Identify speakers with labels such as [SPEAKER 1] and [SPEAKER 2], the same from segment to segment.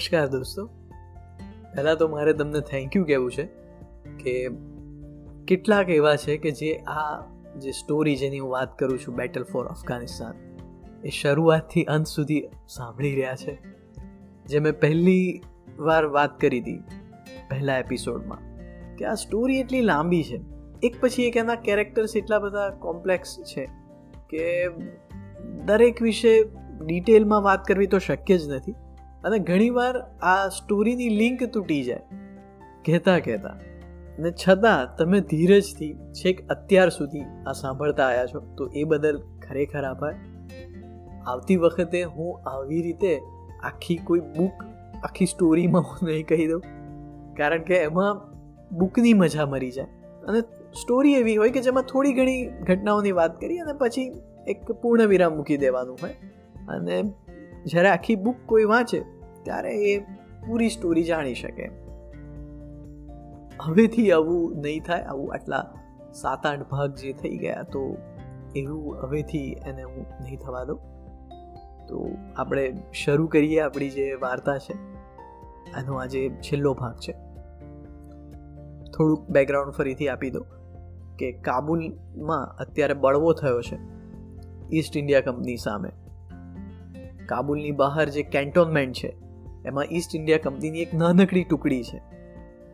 [SPEAKER 1] નમસ્કાર દોસ્તો. પહેલાં તો મારે તમને થેન્ક યુ કહેવું છે કે કેટલાક એવા છે કે જે આ જે સ્ટોરી જેની હું વાત કરું છું બેટલ ફોર અફઘાનિસ્તાન એ શરૂઆતથી અંત સુધી સાંભળી રહ્યા છે. જે મેં પહેલી વાર વાત કરી હતી પહેલા એપિસોડમાં કે આ સ્ટોરી એટલી લાંબી છે. એક પછી એક એના કેરેક્ટર્સ એટલા બધા કોમ્પ્લેક્સ છે કે દરેક વિશે ડિટેલમાં વાત કરવી તો શક્ય જ નથી. અને ઘણીવાર આ સ્ટોરીની લિંક તૂટી જાય. કહેતા કહેતા. અને છતાં તમે ધીરજથી છેક અત્યાર સુધી આ સાંભળતા આવ્યા છો, તો એ બદલ ખરેખર આભાર. આવતી વખતે હું આવી રીતે આખી કોઈ બુક આખી સ્ટોરીમાં હું નહીં કહી દઉં. કારણ કે એમાં બુકની મજા મરી જાય. અને સ્ટોરી એવી હોય કે જેમાં થોડી ઘણી ઘટનાઓની વાત કરી અને પછી એક પૂર્ણ વિરામ મૂકી દેવાનું હોય. અને જ્યારે આખી બુક કોઈ વાંચે, ત્યારે એ પૂરી સ્ટોરી જાણી શકે. હવેથી આવું નહીં થાય, આવું આટલા સાત આઠ ભાગ જે થઈ ગયા, તો એવું હવેથી એને હું નહીં થવા દઉં. તો આપણે શરૂ કરીએ આપણી જે વાર્તા છે. આનો આજે છેલ્લો ભાગ છે. થોડુંક બેકગ્રાઉન્ડ ફરીથી આપી દો કે કાબુલમાં અત્યારે બળવો થયો છે ઈસ્ટ ઇન્ડિયા કંપની સામે. કાબુલની બહાર જે કેન્ટોનમેન્ટ છે, એમાં ઈસ્ટ ઇન્ડિયા કંપનીની એક નાનકડી ટુકડી છે,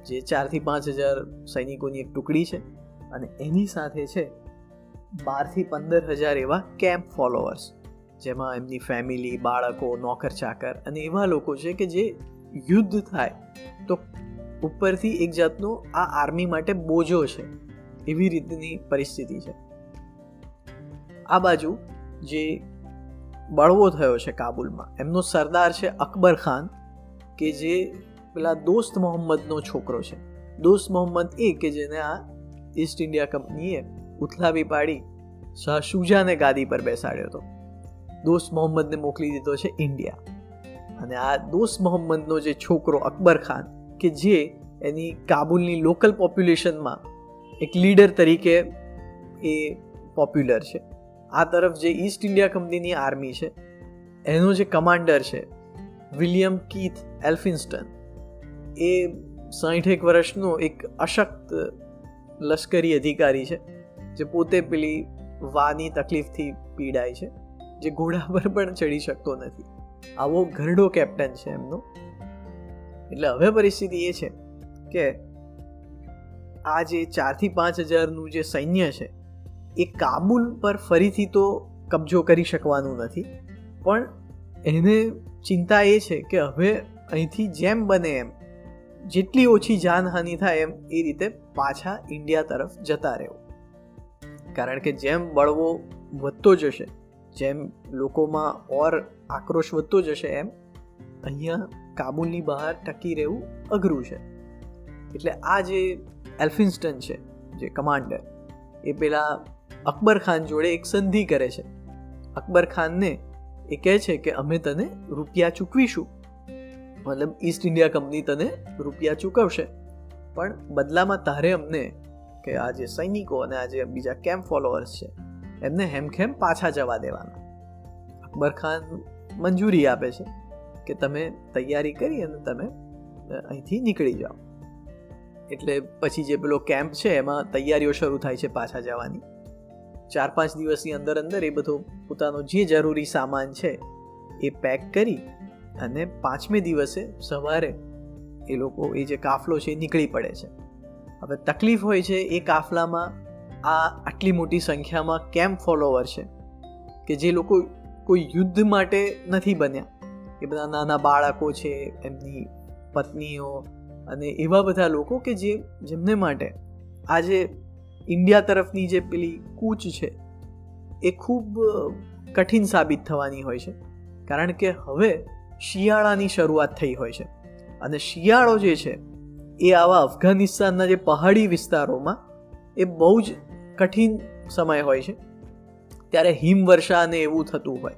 [SPEAKER 1] જે ચારથી પાંચ હજાર સૈનિકોની એક ટુકડી છે અને એની સાથે છે બારથી પંદર હજાર એવા કેમ્પ ફોલોવર્સ જેમાં એમની ફેમિલી બાળકો નોકર ચાકર અને એવા લોકો છે કે જે યુદ્ધ થાય તો ઉપરથી એક જાતનો આ આર્મી માટે બોજો છે, એવી રીતની પરિસ્થિતિ છે. આ બાજુ જે બળવો થયો છે કાબુલમાં. એમનો સરદાર છે અકબર ખાન, કે જે પેલા દોસ્ત મોહમ્મદનો છોકરો છે. દોસ્ત મોહમ્મદ એ કે જેને આ ઈસ્ટ ઇન્ડિયા કંપનીએ ઉથલાવી પાડી, શાહ શુજાને ગાદી પર બેસાડ્યો હતો. દોસ્ત મોહમ્મદને મોકલી દીધો છે ઇન્ડિયા. અને આ દોસ્ત મોહમ્મદનો જે છોકરો અકબર ખાન, કે જે એની કાબુલની લોકલ પોપ્યુલેશનમાં એક લીડર તરીકે એ પોપ્યુલર છે. આ તરફ જે ઈસ્ટ ઇન્ડિયા કંપનીની આર્મી છે, એનો જે કમાન્ડર છે વિલિયમ કીથ એલ્ફિન્સ્ટન એ સાઠેક વર્ષનો એક અશક્ત લશ્કરી અધિકારી છે, જે પોતે પેલી વાની તકલીફથી પીડાય છે, જે ઘોડા પર પણ ચડી શકતો નથી. આવો ઘરડો કેપ્ટન છે એમનો. એટલે હવે પરિસ્થિતિ એ છે કે આ જે ચારથી પાંચ હજારનું જે સૈન્ય છે એ કાબુલ પર ફરીથી તો કબજો કરી શકવાનું નથી. પણ એને ચિંતા એ છે કે હવે અહીંથી જેમ બને એમ, જેટલી ઓછી જાનહાનિ થાય એમ, એ રીતે પાછા ઇન્ડિયા તરફ જતા રહેવું. કારણ કે જેમ બળવો વધતો જશે, જેમ લોકોમાં ઓર આક્રોશ વધતો જશે એમ, અહીંયા કાબુલની બહાર ટકી રહેવું અઘરું છે. એટલે આ જે એલ્ફિન્સ્ટન છે, જે કમાન્ડર, એ પેલા અકબર ખાન જોડે એક સંધિ કરે છે. અકબર ખાનને એ કહે છે કે, અમે તને રૂપિયા ચૂકવીશું. મતલબ ઈસ્ટ ઇન્ડિયા કંપની તને રૂપિયા ચૂકવશે. પણ બદલામાં તારે અમને કે આ જે સૈનિકો અને આ જે બીજા કેમ્પ ફોલોઅર્સ છે, એમને હેમખેમ પાછા જવા દેવાના. અકબર ખાન મંજૂરી આપે છે કે, તમે તૈયારી કરી અને તમે અહીંથી નીકળી જાઓ. એટલે પછી જે પેલો કેમ્પ છે, એમાં તૈયારીઓ શરૂ થાય છે પાછા જવાની. ચાર પાંચ દિવસની અંદર અંદર એ બધો પોતાનો જે જરૂરી સામાન છે એ પેક કરી અને પાંચમે દિવસે સવારે એ લોકો, એ જે કાફલો છે એ નીકળી પડે છે. હવે તકલીફ હોય છે એ કાફલામાં આ આટલી મોટી સંખ્યામાં કેમ ફોલોવર છે? કે જે લોકો કોઈ યુદ્ધ માટે નથી બન્યા. એ બધા નાના બાળકો છે, એમની પત્નીઓ અને એવા બધા લોકો કે જે, જેમને માટે આજે ઇન્ડિયા તરફની જે પેલી કૂચ છે, એ ખૂબ કઠિન સાબિત થવાની હોય છે. કારણ કે હવે શિયાળાની શરૂઆત થઈ હોય છે. અને શિયાળો જે છે, એ આવા અફઘાનિસ્તાનના જે પહાડી વિસ્તારોમાં, એ બહુ જ કઠિન સમય હોય છે. ત્યારે હિમવર્ષા અને એવું થતું હોય.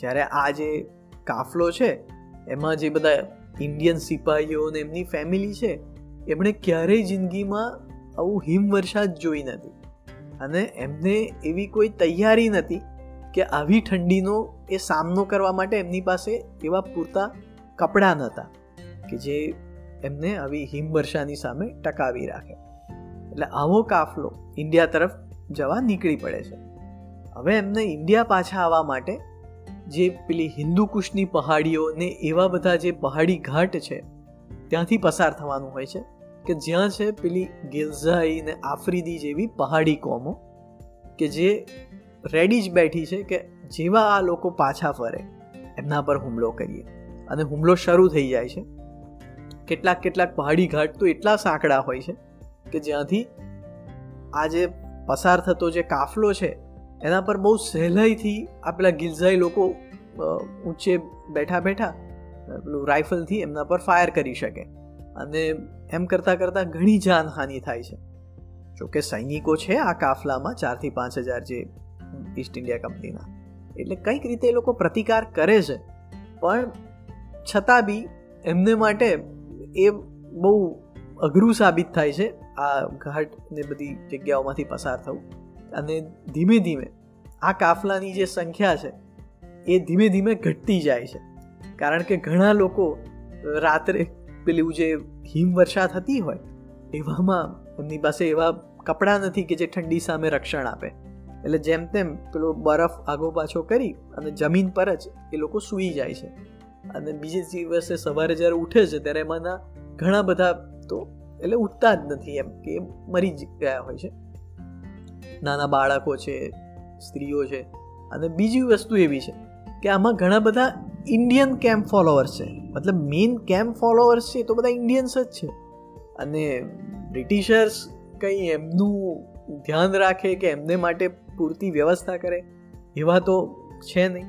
[SPEAKER 1] જ્યારે આ જે કાફલો છે, એમાં જે બધા ઇન્ડિયન સિપાહીઓ અને એમની ફેમિલી છે, એમણે ક્યારેય જિંદગીમાં આવું હિમવર્ષા જ જોઈ નથી. અને એમને એવી કોઈ તૈયારી નથી કે આવી ઠંડીનો એ સામનો કરવા માટે એમની પાસે એવા પૂરતા કપડાં નહોતા કે જે એમને આવી હિમવર્ષાની સામે ટકાવી રાખે. એટલે આવો કાફલો ઇન્ડિયા તરફ જવા નીકળી પડે છે. હવે એમને ઇન્ડિયા પાછા આવવા માટે જે પેલી હિન્દુકુશની પહાડીઓ ને એવા બધા જે પહાડી ઘાટ છે, ત્યાંથી પસાર થવાનું હોય છે. કે જ્યાં છે પેલી ગિલઝાઈ ને આફ્રિદી જેવી પહાડી કોમો, કે જે રેડી જ બેઠી છે કે જેવા આ લોકો પાછા ફરે, એમના પર હુમલો કરીએ. અને હુમલો શરૂ થઈ જાય છે. કેટલાક કેટલાક પહાડી ઘાટ તો એટલા સાંકડા હોય છે કે જ્યાંથી આ જે પસાર થતો જે કાફલો છે, એના પર બહુ સહેલાઈથી આ પેલા ગિલઝાઈ લોકો ઊંચે બેઠા બેઠા પેલું રાઇફલથી એમના પર ફાયર કરી શકે. અને એમ કરતાં કરતાં ઘણી જાનહાનિ થાય છે. જોકે સૈનિકો છે આ કાફલામાં ચારથી પાંચ હજાર જે ઈસ્ટ ઇન્ડિયા કંપનીના એટલે કંઈક રીતે એ લોકો પ્રતિકાર કરે છે. પણ છતાં બી એમને માટે એ બહુ અઘરું સાબિત થાય છે આ ઘાટ ને બધી જગ્યાઓમાંથી પસાર થવું. અને ધીમે ધીમે આ કાફલાની જે સંખ્યા છે એ ધીમે ધીમે ઘટતી જાય છે. કારણ કે ઘણા લોકો રાત્રે પેલું જે હિમવર્ષા થતી હોય, એવામાં એમની પાસે એવા કપડાં નથી કે જે ઠંડી સામે રક્ષણ આપે. એટલે જેમ તેમ પેલો બરફ આગો પાછો કરી અને જમીન પર જ એ લોકો સૂઈ જાય છે. અને બીજે દિવસે સવારે જ્યારે ઉઠે છે, ત્યારે એમાંના ઘણા બધા તો એટલે ઉઠતા જ નથી એમ કે મરી જ ગયા હોય છે. નાના બાળકો છે, સ્ત્રીઓ છે અને બીજી વસ્તુ એવી છે કે આમાં ઘણા બધા ઇન્ડિયન કેમ્પ ફોલોઅર્સ છે. મતલબ મેઇન કેમ્પ ફોલોઅર્સ છે તો બધા ઇન્ડિયન્સ જ છે. અને બ્રિટિશર્સ કંઈ એમનું ધ્યાન રાખે કે એમને માટે પૂરતી વ્યવસ્થા કરે, એવા તો છે નહીં.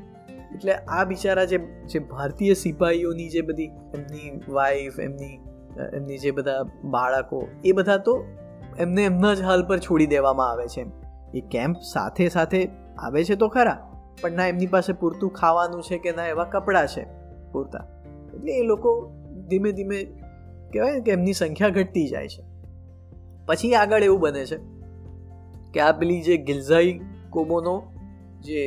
[SPEAKER 1] એટલે આ બિચારા જે જે ભારતીય સિપાહીઓની જે બધી એમની વાઈફ એમની એમની જે બધા બાળકો, એ બધા તો એમને એમના જ હાલ પર છોડી દેવામાં આવે છે એ કેમ્પ સાથે સાથે આવે છે તો ખરા પણ ના, એમની પાસે પૂરતું ખાવાનું છે કે ના, એવા કપડાં છે પૂરતા. એટલે એ લોકો ધીમે ધીમે કહેવાય કે એમની સંખ્યા ઘટતી જાય છે. પછી આગળ એવું બને છે કે આ પેલી જે ગિલઝાઈ કોમોનો જે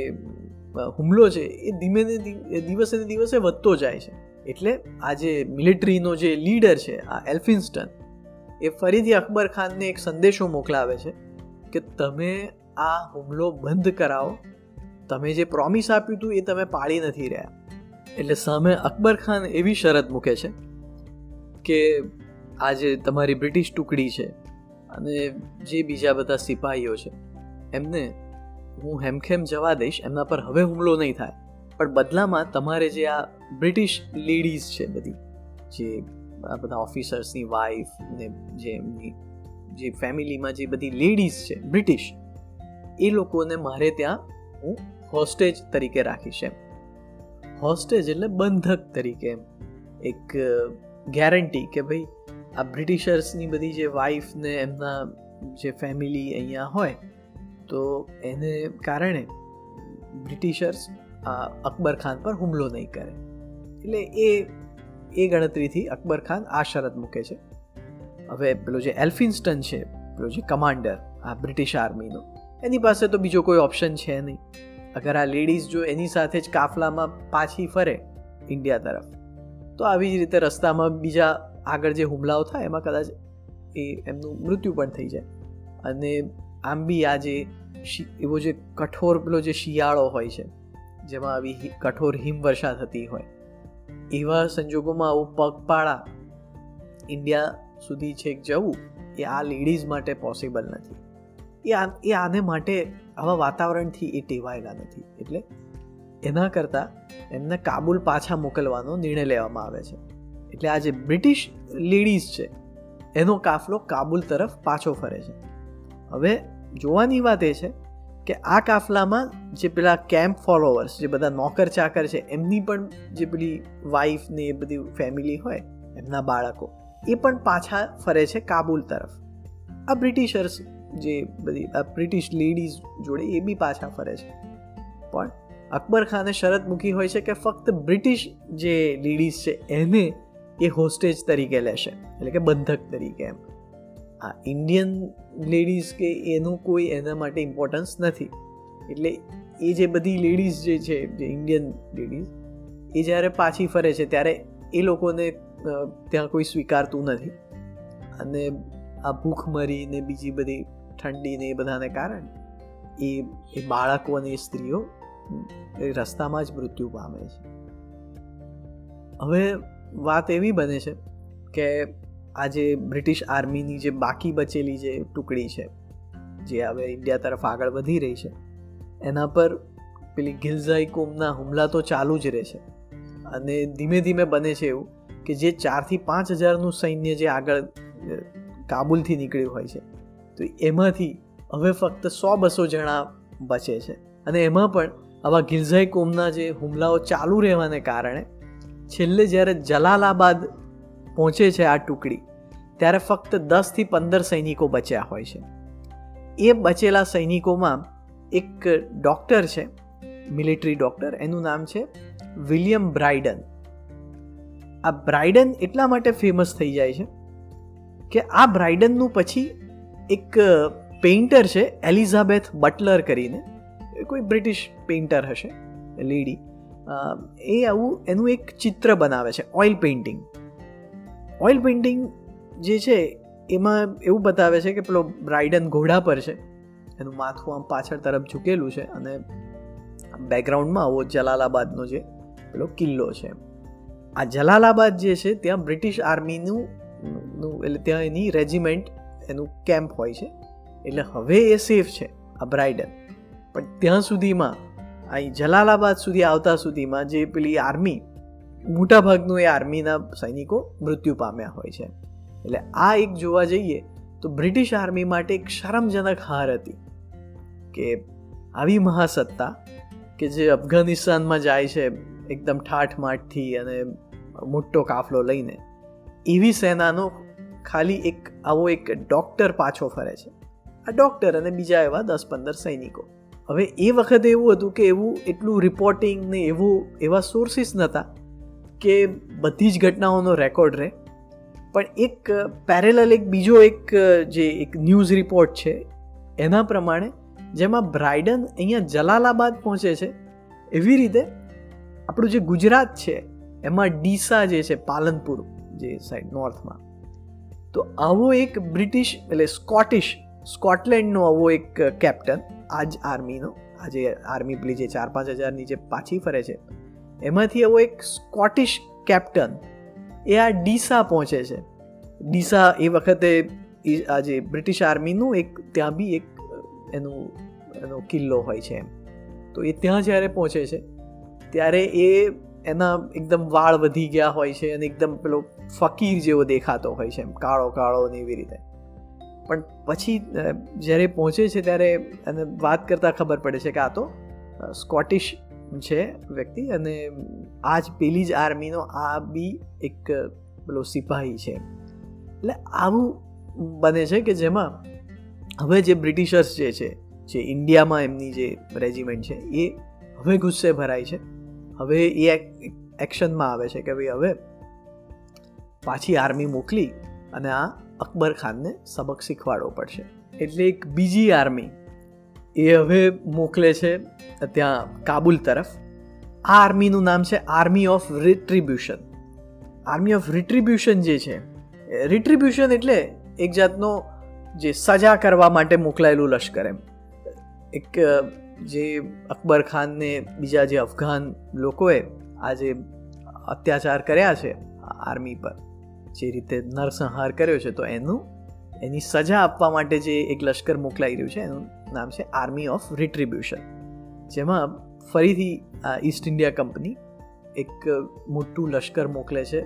[SPEAKER 1] હુમલો છે, એ ધીમે દિવસે ને દિવસે વધતો જાય છે. એટલે આ જે મિલિટરીનો જે લીડર છે, આ એલ્ફિન્સ્ટન, એ ફરીથી અકબર ખાનને એક સંદેશો મોકલાવે છે કે તમે આ હુમલો બંધ કરાવો. તમે જે પ્રોમિસ આપ્યું હતું એ તમે પાળી નથી રહ્યા. એટલે સામે અકબર ખાન એવી શરત મૂકે છે કે આ જે તમારી બ્રિટિશ ટુકડી છે અને જે બીજા બધા સિપાહીઓ છે, એમને હું હેમખેમ જવા દઈશ, એમના પર હવે હુમલો નહીં થાય. પણ બદલામાં તમારે જે આ બ્રિટિશ લેડીઝ છે બધી, જે આ બધા ઓફિસર્સની વાઈફ ને જે એમની, જે ફેમિલીમાં જે બધી લેડીઝ છે, બ્રિટિશ, એ લોકોને મારે ત્યાં હું હોસ્ટેજ તરીકે રાખીશ એમ હોસ્ટેજ એટલે બંધક તરીકે એમ. એક ગેરંટી કે ભાઈ આ બ્રિટિશર્સની બધી જે વાઈફ ને એમના જે ફેમિલી અહીંયા હોય, તો એને કારણે બ્રિટિશર્સ અકબર ખાન પર હુમલો નહીં કરે. એટલે એ એ ગણતરીથી અકબર ખાન આ શરત મૂકે છે. હવે પેલો જે એલ્ફિન્સ્ટન છે, પેલો જે કમાન્ડર આ બ્રિટિશ આર્મીનો, એની પાસે તો બીજો કોઈ ઓપ્શન છે નહીં. અગર આ લેડીઝ જો એની સાથે જ કાફલામાં પાછી ફરે ઇન્ડિયા તરફ, તો આવી જ રીતે રસ્તામાં બીજા આગળ જે હુમલાઓ થાય એમાં કદાચ એ એમનું મૃત્યુ પણ થઈ જાય. અને આમ બી આ જે એવો જે કઠોર પેલો જે શિયાળો હોય છે, જેમાં આવી કઠોર હિમવર્ષા થતી હોય, એવા સંજોગોમાં આવું પગપાળા ઇન્ડિયા સુધી છેક જવું એ આ લેડીઝ માટે પોસિબલ નથી. એ એ આને માટે આવા વાતાવરણથી એ ટેવાયેલા નથી. એટલે એના કરતાં એમને કાબુલ પાછા મોકલવાનો નિર્ણય લેવામાં આવે છે. એટલે આ જે બ્રિટિશ લેડીઝ છે, એનો કાફલો કાબુલ તરફ પાછો ફરે છે. હવે જોવાની વાત એ છે કે આ કાફલામાં જે પેલા કેમ્પ ફોલોવર્સ જે બધા નોકર ચાકર છે, એમની પણ જે પેલી વાઈફ ને એ બધી ફેમિલી હોય, એમના બાળકો, એ પણ પાછા ફરે છે કાબુલ તરફ. આ બ્રિટિશર્સ જે બધી બ્રિટિશ લેડીઝ જોડે એ બી પાછા ફરે છે. પણ અકબર ખાને શરત મૂકી હોય છે કે ફક્ત બ્રિટિશ જે લેડીઝ છે, એને એ હોસ્ટેજ તરીકે લેશે. એટલે કે બંધક તરીકે એમ. આ ઇન્ડિયન લેડીઝ કે એનું કોઈ એના માટે ઇમ્પોર્ટન્સ નથી. એટલે એ જે બધી લેડીઝ જે છે, જે ઇન્ડિયન લેડીઝ એ જ્યારે પાછી ફરે છે, ત્યારે એ લોકોને ત્યાં કોઈ સ્વીકારતું નથી. અને આ ભૂખમરી ને બીજી બધી ઠંડી ને એ બધાને કારણે એ એ બાળકો અને સ્ત્રીઓ એ રસ્તામાં જ મૃત્યુ પામે છે. હવે વાત એવી બને છે કે આજે બ્રિટિશ આર્મીની જે બાકી બચેલી જે ટુકડી છે, જે હવે ઇન્ડિયા તરફ આગળ વધી રહી છે, એના પર પેલી ગિલઝાઈ કોમના હુમલા તો ચાલુ જ રહે છે. અને ધીમે ધીમે બને છે એવું કે જે ચારથી પાંચ હજારનું સૈન્ય જે આગળ કાબુલથી નીકળ્યું હોય છે તો એમાંથી હવે ફક્ત સો બસો જણા બચે છે. અને એમાં પણ આવા ગિલઝાઈ કોમના જે હુમલાઓ ચાલુ રહેવાને કારણે છેલ્લે જ્યારે જલાલાબાદ પહોંચે છે આ ટુકડી, ત્યારે ફક્ત દસથી પંદર સૈનિકો બચ્યા હોય છે. એ બચેલા સૈનિકોમાં એક ડૉક્ટર છે, મિલિટરી ડૉક્ટર, એનું નામ છે વિલિયમ બ્રાઇડન આ બ્રાઇડન એટલા માટે ફેમસ થઈ જાય છે કે આ બ્રાઇડનનું પછી એક પેઇન્ટર છે એલિઝાબેથ બટલર કરીને. કોઈ બ્રિટિશ પેઇન્ટર હશે લેડી એ આવું, એનું એક ચિત્ર બનાવે છે ઓઇલ પેઇન્ટિંગ ઓઇલ પેઇન્ટિંગ જે છે, એમાં એવું બતાવે છે કે પેલો બ્રાઇડન ઘોડા પર છે. એનું માથું આમ પાછળ તરફ ઝૂકેલું છે અને બેકગ્રાઉન્ડમાં આવો જલાલાબાદનો જે પેલો કિલ્લો છે. આ જલાલાબાદ જે છે, ત્યાં બ્રિટિશ આર્મીનું એટલે ત્યાં એની રેજિમેન્ટ એનું કેમ્પ હોય છે. એટલે હવે એ સેફ છે, આ બ્રાઇડન પણ ત્યાં સુધીમાં, અહીં જલાલાબાદ સુધી આવતા સુધીમાં જે પેલી આર્મી મોટાભાગનું એ આર્મીના સૈનિકો મૃત્યુ પામ્યા હોય છે. એટલે આ એક જોવા જઈએ, તો બ્રિટિશ આર્મી માટે એક શરમજનક હાર હતી કે આવી મહાસત્તા કે જે અફઘાનિસ્તાનમાં જાય છે, એકદમ ઠાઠ માઠથી અને મોટો કાફલો લઈને, એવી સેનાનો ખાલી એક આવો એક ડૉક્ટર પાછો ફરે છે. આ ડૉક્ટર અને બીજા એવા દસ પંદર સૈનિકો. હવે એ વખતે એવું હતું કે એવું એટલું રિપોર્ટિંગ ને એવું એવા સોર્સિસ નહોતા કે બધી જ ઘટનાઓનો રેકોર્ડ રહે. પણ એક પેરેલલ એક બીજો એક જે એક ન્યૂઝ રિપોર્ટ છે, એના પ્રમાણે જેમાં બ્રાઇડન અહીંયા જલાલાબાદ પહોંચે છે. એવી રીતે આપણું જે ગુજરાત છે, એમાં ડીસા જે છે, પાલનપુર જે સાઈડ નોર્થમાં તો આવો એક બ્રિટિશ એટલે સ્કોટિશ સ્કોટલેન્ડનો આવો એક કેપ્ટન આજ આર્મીનો. આજે આર્મી પેલી જે ચાર પાંચ હજારની જે પાછી ફરે છે, એમાંથી આવો એક સ્કોટિશ કેપ્ટન એ આ ડીસા પહોંચે છે. ડીસા એ વખતે આજે બ્રિટિશ આર્મીનું એક, ત્યાં બી એક એનું, એનો કિલ્લો હોય છે એમ. તો એ ત્યાં જ્યારે પહોંચે છે, ત્યારે એ એના એકદમ વાળ વધી ગયા હોય છે અને એકદમ પેલો ફકીર જેવો દેખાતો હોય છે એમ, કાળો કાળો ને એવી રીતે. પણ પછી જ્યારે પહોંચે છે ત્યારે એને વાત કરતાં ખબર પડે છે કે આ તો સ્કોટિશ છે વ્યક્તિ અને આ જ પેલી જ આર્મીનો આ બી એક પેલો સિપાહી છે. એટલે આવું બને છે કે જેમાં હવે જે બ્રિટિશર્સ જે છે, જે ઇન્ડિયામાં એમની જે રેજિમેન્ટ છે, એ હવે ગુસ્સે ભરાય છે. હવે એ એક્શનમાં આવે છે કે ભાઈ હવે પાછી આર્મી મોકલી અને આ અકબર ખાનને સબક શીખવાડવો પડશે. એટલે એક બીજી આર્મી એ હવે મોકલે છે ત્યાં કાબુલ તરફ. આ આર્મીનું નામ છે army of retribution. Army of retribution જે છે રિટ્રીબ્યુશન એટલે એક જાતનો જે સજા કરવા માટે મોકલાયેલું લશ્કર એમ. એક જે અકબર ખાનને બીજા જે અફઘાન લોકોએ આજે અત્યાચાર કર્યા છે આર્મી પર, જે રીતે નરસંહાર કર્યો છે, તો એનું, એની સજા આપવા માટે જે એક લશ્કર મોકલાઈ રહ્યું છે, એનું નામ છે આર્મી ઓફ રિટ્રીબ્યુશન. જેમાં ફરીથી આ ઈસ્ટ ઇન્ડિયા કંપની એક મોટું લશ્કર મોકલે છે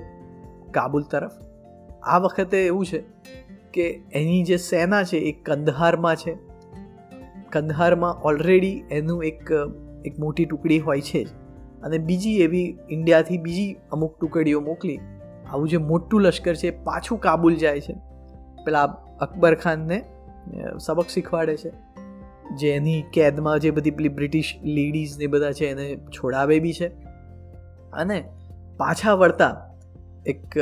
[SPEAKER 1] કાબુલ તરફ. આ વખતે એવું છે કે એની જે સેના છે એ કંદહારમાં છે. કંદહારમાં ઓલરેડી એનું એક એક મોટી ટુકડી હોય છે જ. અને બીજી એવી ઇન્ડિયાથી બીજી અમુક ટુકડીઓ મોકલી. આવું જે મોટું લશ્કર છે પાછું કાબુલ જાય છે. પેલા અકબર ખાનને સબક શીખવાડે છે. જે એની કેદમાં જે બધી પેલી બ્રિટિશ લેડીઝ ને બધા છે એને છોડાવે બી છે. અને પાછા વળતા એક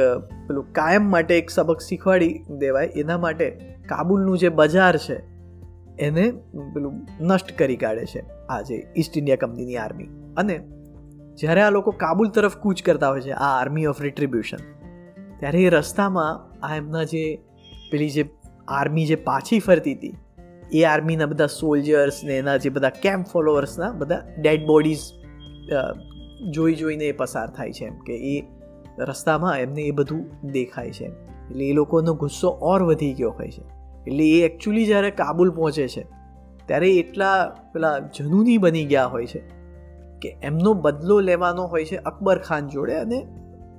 [SPEAKER 1] પેલું કાયમ માટે એક સબક શીખવાડી દેવાય. એના માટે કાબુલનું જે બજાર છે એને, પેલું, નષ્ટ કરી કાઢે છે આ જે ઈસ્ટ ઇન્ડિયા કંપનીની આર્મી અને જ્યારે આ લોકો કાબુલ તરફ કૂચ કરતા હોય છે, આ આર્મી ઓફ રિટ્રીબ્યુશન ત્યારે એ રસ્તામાં આ એમના જે પેલી જે આર્મી જે પાછી ફરતી હતી, એ આર્મીના બધા સોલ્જર્સ ને એના જે બધા કેમ્પ ફોલોઅર્સના બધા ડેડ બોડીઝ જોઈ જોઈને એ પસાર થાય છે એમ કે એ રસ્તામાં એમને એ બધું દેખાય છે. એટલે એ લોકોનો ગુસ્સો ઓર વધી ગયો હોય છે. એટલે એ એકચ્યુઅલી જ્યારે કાબુલ પહોંચે છે, ત્યારે એટલા પેલા જનૂની બની ગયા હોય છે કે એમનો બદલો લેવાનો હોય છે અકબર ખાન જોડે અને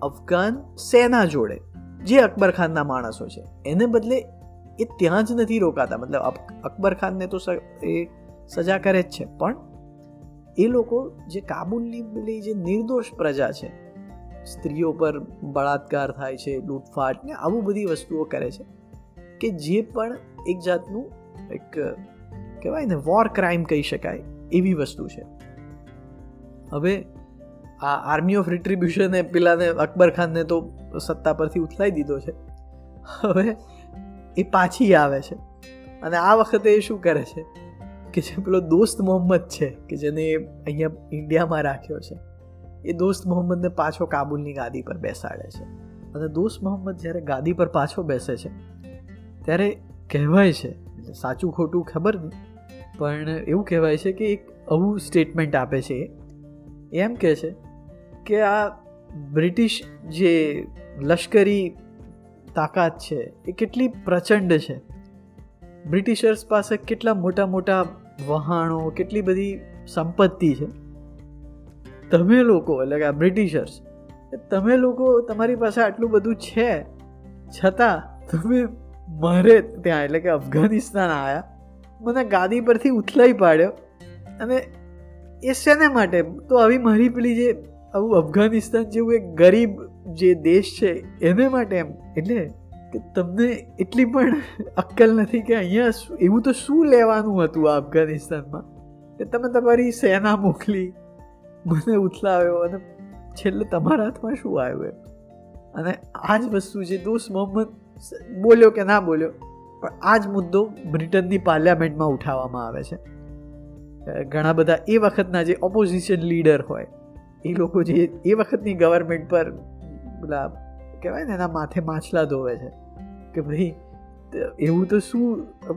[SPEAKER 1] અફઘાન સેના જોડે, જે અકબર ખાનના માણસો છે. એને બદલે એ ત્યાં જ નથી રોકાતા. મતલબ અકબર ખાનને તો એ સજા કરે જ છે. પણ એ લોકો જે કાબુલની પેલી જે નિર્દોષ પ્રજા છે, સ્ત્રીઓ પર બળાત્કાર થાય છે, લૂંટફાટ ને આવું બધી વસ્તુઓ કરે છે કે જે પણ એક જાતનું એક કહેવાય ને વોર ક્રાઇમ કહી શકાય એવી વસ્તુ છે. હવે આ આર્મી ઓફ રિટ્રીબ્યુશને પેલાને અકબર ખાનને તો સત્તા પરથી ઉથલાઈ દીધો છે. હવે એ પાછી આવે છે. અને આ વખતે એ શું કરે છે? કે જે પેલો દોસ્ત મોહમ્મદ છે, કે જેને અહીંયા ઇન્ડિયામાં રાખ્યો છે, એ દોસ્ત મોહમ્મદને પાછો કાબુલની ગાદી પર બેસાડે છે. અને દોસ્ત મોહમ્મદ જ્યારે ગાદી પર પાછો બેસે છે ત્યારે કહેવાય છે, એટલે સાચું ખોટું ખબર નહીં, પણ એવું કહેવાય છે કે એક આવું સ્ટેટમેન્ટ આપે છે એમ કહે છે કે આ બ્રિટિશ જે લશ્કરી તાકાત છે એ કેટલી પ્રચંડ છે. બ્રિટિશર્સ પાસે કેટલા મોટા મોટા વહાણો, કેટલી બધી સંપત્તિ છે. તમે લોકો, એટલે કે આ બ્રિટિશર્સ, તમે લોકો તમારી પાસે આટલું બધું છે, છતાં તમે મારે ત્યાં, એટલે કે અફઘાનિસ્તાન આવ્યા મને ગાદી પરથી ઉથલાઈ પાડ્યો અને એ શેને માટે? તો આવી મારી પેલી જે આવું અફઘાનિસ્તાન જેવું એક ગરીબ જે દેશ છે, એને માટે એમ. એટલે કે તમને એટલી પણ અક્કલ નથી કે અહીંયા એવું તો શું લેવાનું હતું આ અફઘાનિસ્તાનમાં? કે તમે તમારી સેના મોકલી, મને ઉથલાવ્યો અને છેલ્લે તમારા હાથમાં શું આવ્યું એમ? અને આ જ વસ્તુ છે દોસ્ત મોહમ્મદ બોલ્યો કે ના બોલ્યો, પણ આ જ મુદ્દો બ્રિટનની પાર્લિયામેન્ટમાં ઉઠાવવામાં આવે છે. ઘણા બધા એ વખતના જે ઓપોઝિશન લીડર હોય, એ લોકો જે એ વખતની ગવર્મેન્ટ પર પેલા કહેવાય ને એના માથે માછલા ધોવે છે, કે ભાઈ એવું તો શું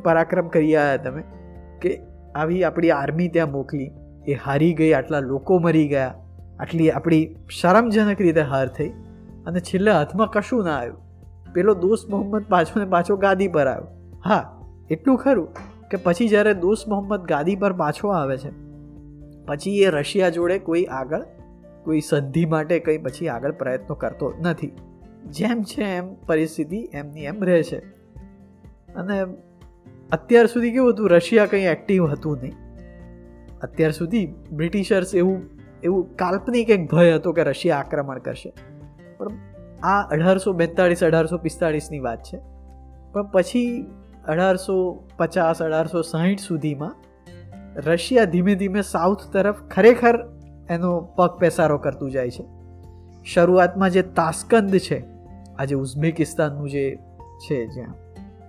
[SPEAKER 1] પરાક્રમ કરી આવ્યા તમે, કે આવી આપણી આર્મી ત્યાં મોકલી, એ હારી ગઈ, આટલા લોકો મરી ગયા, આટલી આપણી શરમજનક રીતે હાર થઈ, અને છેલ્લે હાથમાં કશું ના આવ્યું. પેલો દોસ્ત મોહમ્મદ પાછો ને પાછો ગાદી પર આવ્યો. હા, એટલું ખરું કે પછી જ્યારે દોસ્ત મોહમ્મદ ગાદી પર પાછો આવે છે, પછી એ રશિયા જોડે કોઈ આગળ, કોઈ સંધિ માટે કંઈ પછી આગળ પ્રયત્નો કરતો નથી. જેમ છે એમ પરિસ્થિતિ એમની એમ રહે છે. અને અત્યાર સુધી કેવું હતું, રશિયા કંઈ એક્ટિવ હતું નહીં. અત્યાર સુધી બ્રિટિશર્સ એવું એવું કાલ્પનિક એક ભય હતો કે રશિયા આક્રમણ કરશે. પણ આ અઢારસો બેતાળીસ, અઢારસો પિસ્તાળીસની વાત છે. પણ પછી અઢારસો પચાસ, અઢારસો સાહીઠ સુધીમાં રશિયા ધીમે ધીમે સાઉથ તરફ ખરેખર એનો પગ પેસારો કરતું જાય છે. શરૂઆતમાં જે તાસ્કંદ છે આજે ઉઝબેકિસ્તાનનું જે છે જ્યાં,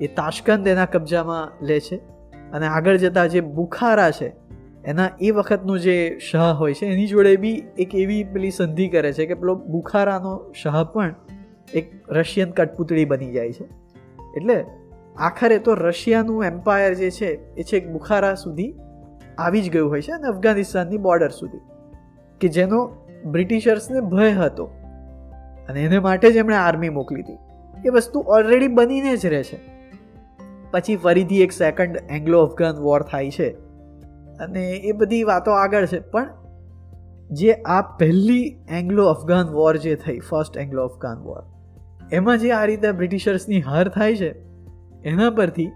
[SPEAKER 1] એ તાશ્કંદ એના કબજામાં લે છે. અને આગળ જતાં જે બુખારા છે એના એ વખતનું જે શાહ હોય છે, એની જોડે બી એક એવી પેલી સંધિ કરે છે કે પેલો બુખારાનો શાહ પણ એક રશિયન કટપુતળી બની જાય છે. એટલે આખરે તો રશિયાનું એમ્પાયર જે છે, એ છે બુખારા સુધી આવી જ ગયું હોય છે અને અફઘાનિસ્તાનની બોર્ડર સુધી, કે જેનો બ્રિટિશર્સને ભય હતો અને એને માટે જ એમણે આર્મી મોકલી હતી. એ વસ્તુ ઓલરેડી બનીને જ રહે છે. પછી ફરીથી એક સેકન્ડ એંગ્લો અફઘાન વોર થાય છે. અને એ બધી વાતો આગળ છે. પણ જે આ પહેલી એંગ્લો અફઘાન વોર જે થઈ ફર્સ્ટ એંગ્લો અફઘાન વોર એમાં જે આ રીતે બ્રિટિશર્સની હાર થાય છે, એના પરથી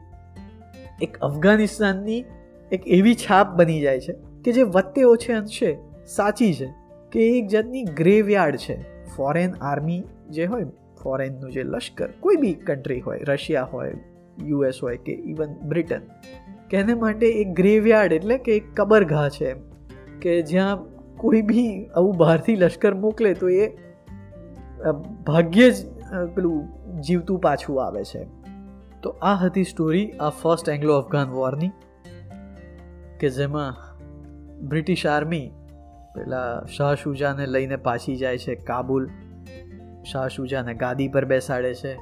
[SPEAKER 1] એક અફઘાનિસ્તાનની એક એવી છાપ બની જાય છે કે જે વત્તે ઓછે અંશે સાચી છે, કે એક જાતની ગ્રેવયાર્ડ છે. ફોરેન આર્મી જે હોય ફોરેનનું જે લશ્કર, કોઈ બી કન્ટ્રી હોય રશિયા હોય યુએસ હોય કે ઇવન બ્રિટન કે એને માટે એક ગ્રેવયાર્ડ એટલે કે એક કબરઘા છે એમ. કે જ્યાં કોઈ બી આવું બહારથી લશ્કર મોકલે તો એ ભાગ્યે જ પેલું જીવતું પાછું આવે છે તો આ હતી સ્ટોરી આ ફર્સ્ટ એંગ્લો અફઘાન વોરની કે જેમાં બ્રિટિશ આર્મી પેલા શાહ શુજાને લઈને પાછી જાય છે કાબુલ શાહ શુજાને ગાદી પર બેસાડે છે.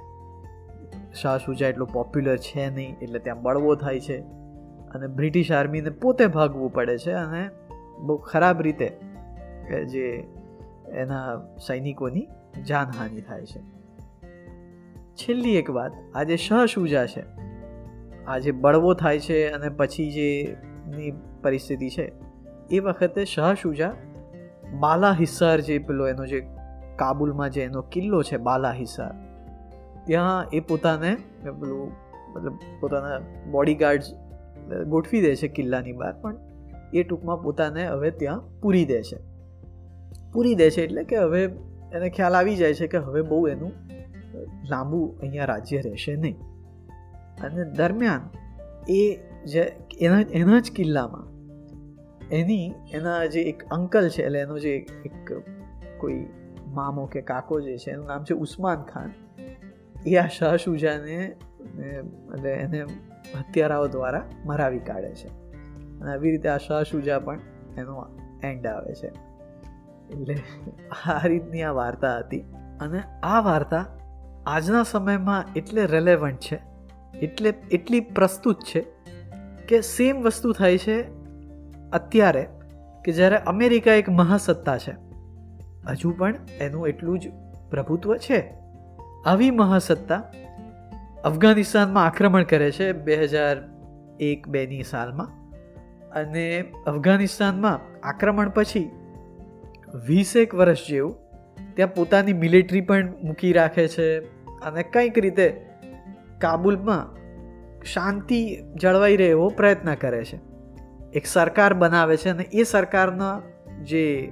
[SPEAKER 1] શાહ શુજા એટલું પોપ્યુલર છે નહીં, એટલે ત્યાં બળવો થાય છે. અને બ્રિટિશ આર્મીને પોતે ભાગવું પડે છે અને બહુ ખરાબ રીતે જે એના સૈનિકોની જાનહાનિ થાય છે. છેલ્લી એક વાત, આજે શાહ શુજા છે. આજે બળવો થાય છે અને પછી જેની પરિસ્થિતિ છે, એ વખતે શાહ શુજા બાલા હિસ્સાર જે પેલો એનો જે કાબુલમાં જે એનો કિલ્લો છે બાલા હિસ્સાર ત્યાં એ પોતાને પેલું, મતલબ પોતાના બોડીગાર્ડ્સ ગોઠવી દે છે કિલ્લાની બહાર, પણ એ ટૂંકમાં પોતાને હવે ત્યાં પૂરી દે છે. પૂરી દે છે એટલે કે હવે એને ખ્યાલ આવી જાય છે કે હવે બહુ એનું લાંબુ અહીંયા રાજ્ય રહેશે નહીં. અને દરમિયાન એ જે એના એના જ કિલ્લામાં એની, એના જે એક અંકલ છે, એટલે એનો જે એક કોઈ મામો કે કાકો જે છે, એનું નામ છે ઉસ્માન ખાન. એ આ શાહ શુજાને એટલે એને હત્યારાઓ દ્વારા મરાવી કાઢે છે. અને આવી રીતે આ શાહ શુજા પણ એનો એન્ડ આવે છે. એટલે આ રીતની આ વાર્તા હતી. અને આ વાર્તા આજના સમયમાં એટલે રેલેવન્ટ છે, એટલે એટલી પ્રસ્તુત છે કે સેમ વસ્તુ થાય છે અત્યારે કે જ્યારે અમેરિકા એક મહાસત્તા છે. હજુ પણ એનું એટલું જ પ્રભુત્વ છે. આવી મહાસત્તા અફઘાનિસ્તાનમાં આક્રમણ કરે છે બે હજાર એક બેની સાલમાં. અને અફઘાનિસ્તાનમાં આક્રમણ પછી વીસેક વર્ષ જેવું ત્યાં પોતાની મિલિટરી પણ મૂકી રાખે છે અને કંઈક રીતે કાબુલમાં શાંતિ જળવાઈ રહે એવો પ્રયત્ન કરે છે. એક સરકાર બનાવે છે અને એ સરકારના જે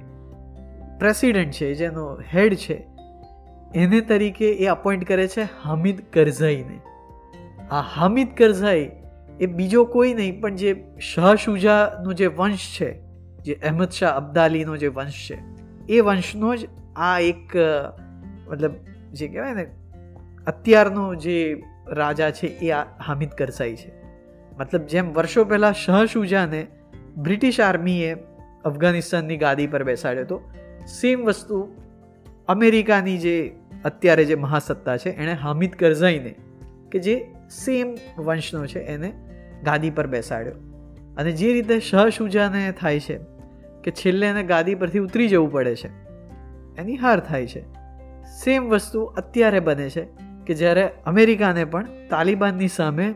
[SPEAKER 1] પ્રેસિડેન્ટ છે, જેનો હેડ છે એને તરીકે એ અપોઇન્ટ કરે છે હામિદ કરઝાઈને. આ હામિદ કરઝાઈ એ બીજો કોઈ નહીં, પણ જે શાહ શુજાનો જે વંશ છે, જે અહેમદ શાહ અબ્દાલીનો જે વંશ છે, એ વંશનો જ આ એક મતલબ જે કહેવાય ને, અત્યારનો જે રાજા છે એ આ હામિદ કરસાઈ છે. મતલબ જેમ વર્ષો પહેલાં શાહ શુજાને બ્રિટિશ આર્મીએ અફઘાનિસ્તાનની ગાદી પર બેસાડ્યો હતો, સેમ વસ્તુ અમેરિકાની જે અત્યારે જે મહાસત્તા છે, એણે હામિદ કરઝાઈને, કે જે સેમ વંશનો છે, એને ગાદી પર બેસાડ્યો. અને જે રીતે શહશુજાને થાય છે, કે છેલ્લે એને ગાદી પરથી ઉતરી જવું પડે છે, એની હાર થાય છે. સેમ વસ્તુ અત્યારે બને છે, કે જ્યારે અમેરિકાને પણ તાલિબાનની સામે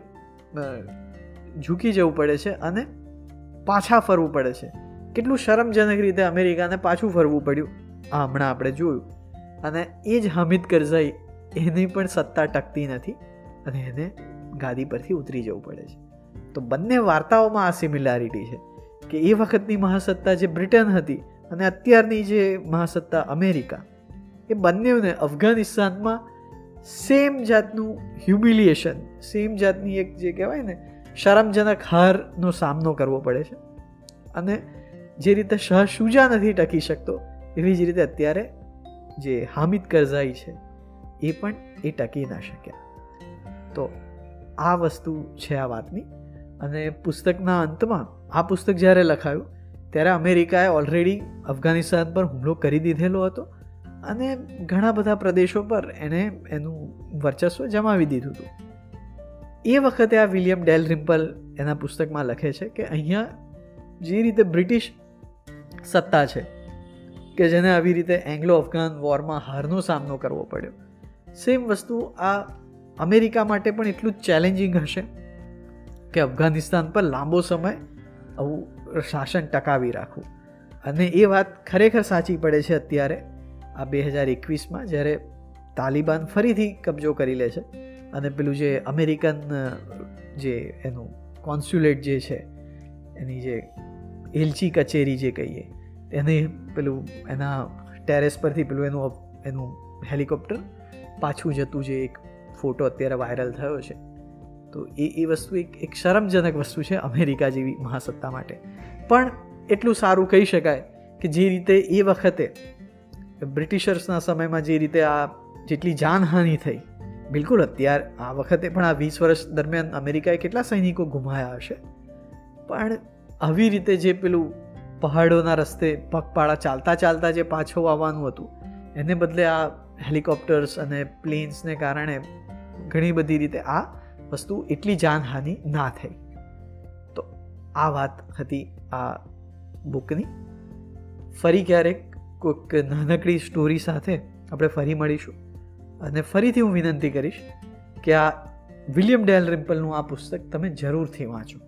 [SPEAKER 1] ઝૂકી જવું પડે છે અને પાછા ફરવું પડે છે. કેટલું શરમજનક રીતે અમેરિકાને પાછું ફરવું પડ્યું. આ હમણાં આપણે જોયું. અને એ જ હામિદ કરઝાઈ એની પણ સત્તા ટકતી નથી અને એને ગાદી પરથી ઉતરી જવું પડે છે. તો બંને વાર્તાઓમાં આ સિમિલારિટી છે કે એ વખતની મહાસત્તા જે બ્રિટન હતી અને અત્યારની જે મહાસત્તા અમેરિકા, એ બંનેને અફઘાનિસ્તાનમાં સેમ જાતનું હ્યુમિલિએશન સેમ જાતની એક જે કહેવાય ને, શરમજનક હારનો સામનો કરવો પડે છે. અને જે રીતે શાહ શુજા નથી ટકી શકતો, એવી જ રીતે અત્યારે જે હામિદ કરઝાઈ છે, એ પણ એ ટકી ના શક્યા. તો આ વસ્તુ છે આ વાતની. અને પુસ્તકના અંતમાં આ પુસ્તક જ્યારે લખાયું, ત્યારે અમેરિકાએ ઓલરેડી અફઘાનિસ્તાન પર હુમલો કરી દીધેલો હતો અને ઘણા બધા પ્રદેશો પર એને એનું વર્ચસ્વ જમાવી દીધું હતું. એ વખતે આ વિલિયમ ડેલ રિમ્પલ એના પુસ્તકમાં લખે છે કે અહીંયા જે રીતે બ્રિટિશ સત્તા છે કે જેને આવી રીતે એંગ્લો અફઘાન વોરમાં હારનો સામનો કરવો પડ્યો. સેમ વસ્તુ આ અમેરિકા માટે પણ એટલું જ ચેલેન્જિંગ હશે કે અફઘાનિસ્તાન પર લાંબો સમય આવું શાસન ટકાવી રાખવું. અને એ વાત ખરેખર સાચી પડે છે અત્યારે, આ બે હજાર એકવીસમાં, જ્યારે તાલિબાન ફરીથી કબજો કરી લે છે અને પેલું જે અમેરિકન જે એનું કોન્સ્યુલેટ જે છે, એની જે એલચી કચેરી જે કહીએ એને પેલું એના ટેરેસ પરથી પેલું એનું એનું હેલિકોપ્ટર પાછું જતું જે એક ફોટો અત્યારે વાયરલ થયો છે. તો એ એ વસ્તુ એક એક શરમજનક વસ્તુ છે અમેરિકા જેવી મહાસત્તા માટે. પણ એટલું સારું કહી શકાય કે જે રીતે એ વખતે બ્રિટિશર્સના સમયમાં જે રીતે આ જેટલી જાનહાનિ થઈ, બિલકુલ અત્યાર, આ વખતે પણ આ વીસ વર્ષ દરમિયાન અમેરિકાએ કેટલા સૈનિકો ગુમાયા હશે? પણ આવી રીતે જે પેલું પહાડોના રસ્તે પગપાળા ચાલતા ચાલતા જે પાછું આવવાનું હતું, એને બદલે આ હેલિકોપ્ટર્સ અને પ્લેન્સને કારણે ઘણી બધી રીતે આ વસ્તુ એટલી જાનહાનિ ના થઈ. તો આ વાત હતી આ બુકની. ફરી ક્યારેક કોઈક નાનકડી સ્ટોરી સાથે આપણે ફરી મળીશું. અને ફરીથી હું વિનંતી કરીશ કે આ વિલિયમ ડેલ રિમ્પલનું આ પુસ્તક તમે જરૂરથી વાંચો.